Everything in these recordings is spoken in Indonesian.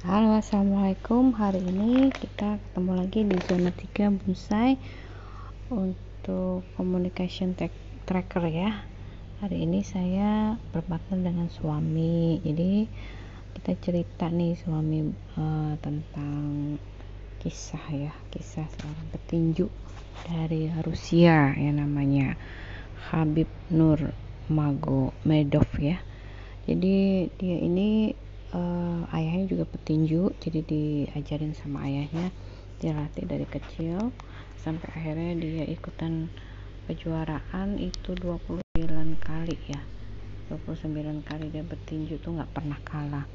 Halo assalamualaikum. Hari ini kita ketemu lagi di zona 3 bonsai untuk communication tracker ya. Hari ini saya berpartner dengan suami. Jadi kita cerita nih suami uh, tentang kisah ya. Kisah seorang petinju dari Rusia yang namanya Habib Nur Mago Medov ya. Jadi dia ini ayahnya juga petinju jadi diajarin sama ayahnya dia latih dari kecil. Sampai akhirnya dia ikutan kejuaraan itu 29 kali ya. 29 kali dia bertinju tuh nggak pernah kalah.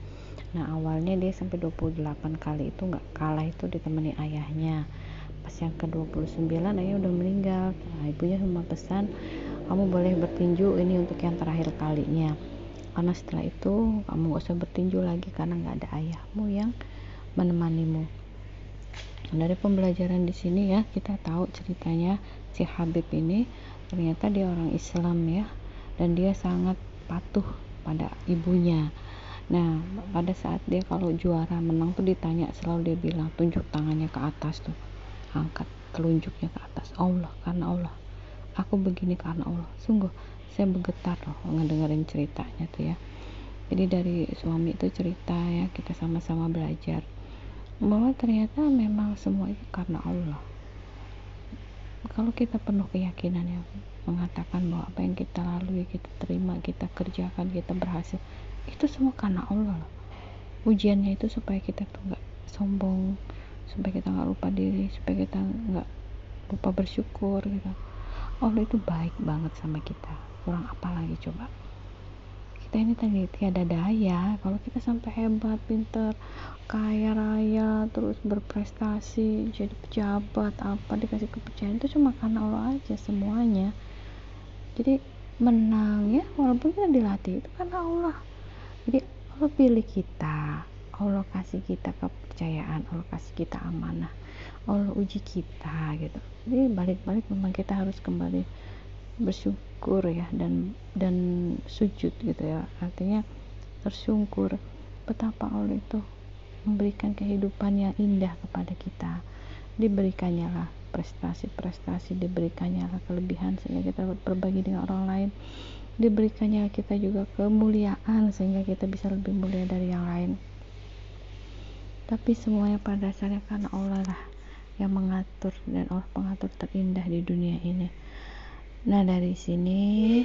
Nah awalnya dia sampai 28 kali itu nggak kalah itu ditemani ayahnya. Pas yang ke 29 ayah udah meninggal. Nah, ibunya cuma pesan kamu boleh bertinju ini untuk yang terakhir kalinya karena setelah itu kamu gak usah bertinju lagi karena nggak ada ayahmu yang menemanimu. Dari pembelajaran di sini ya kita tahu ceritanya si Habib ini. Ternyata dia orang Islam ya dan dia sangat patuh pada ibunya. Nah pada saat dia kalau juara menang tuh ditanya selalu dia bilang tunjuk tangannya ke atas tuh. Angkat telunjuknya ke atas. Allah karena Allah. Aku begini karena Allah. Sungguh saya bergetar loh ngedengerin ceritanya tuh ya. Jadi dari suami itu cerita ya kita sama-sama belajar. Bahwa ternyata memang semua itu karena Allah. Kalau kita penuh keyakinan ya mengatakan bahwa apa yang kita lalui kita terima kita kerjakan kita berhasil itu semua karena Allah loh. Ujiannya itu supaya kita tuh nggak sombong supaya kita nggak lupa diri supaya kita nggak lupa bersyukur gitu. Allah itu baik banget sama kita kurang apa lagi coba. Kita ini tadi tiada daya. Kalau kita sampai hebat pinter kaya raya terus berprestasi jadi pejabat apa dikasih kepercayaan itu cuma karena Allah aja semuanya. Jadi menang ya walaupun kita dilatih itu karena Allah. Jadi Allah pilih kita. Allah kasih kita kepercayaan Allah kasih kita amanah Allah uji kita gitu. Jadi balik-balik memang kita harus kembali bersyukur ya dan dan sujud gitu ya. Artinya tersungkur betapa Allah itu memberikan kehidupan yang indah kepada kita. Diberikannya lah prestasi-prestasi diberikannya lah kelebihan sehingga kita berbagi dengan orang lain. Diberikannya kita juga kemuliaan sehingga kita bisa lebih mulia dari yang lain. Tapi semuanya pada dasarnya karena Allah lah yang mengatur dan Allah pengatur terindah di dunia ini Nah, dari sini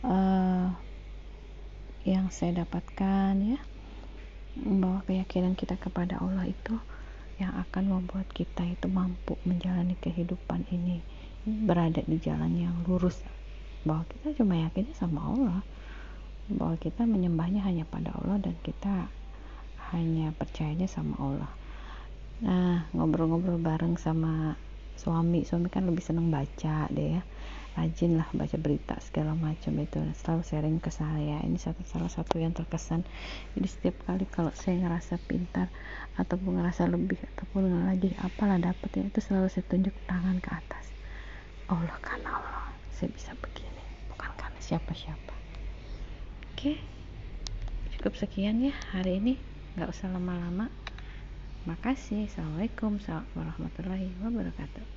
uh, yang saya dapatkan ya bahwa keyakinan kita kepada Allah itu yang akan membuat kita itu mampu menjalani kehidupan ini berada di jalan yang lurus. Bahwa kita cuma yakinnya sama Allah. Bahwa kita menyembahnya hanya pada Allah dan kita hanya percayanya sama Allah. Nah ngobrol-ngobrol bareng sama suami suami kan lebih seneng baca deh ya rajin lah baca berita segala macam itu. Selalu sharing ke saya. Ini satu salah satu yang terkesan. Jadi setiap kali kalau saya ngerasa pintar ataupun ngerasa lebih ataupun lagi apalah dapetnya itu selalu saya tunjuk tangan ke atas. Allah karena Allah saya bisa begini bukan karena siapa-siapa. Oke cukup sekian ya hari ini. Nggak usah lama-lama. Makasih. Assalamualaikum warahmatullahi wabarakatuh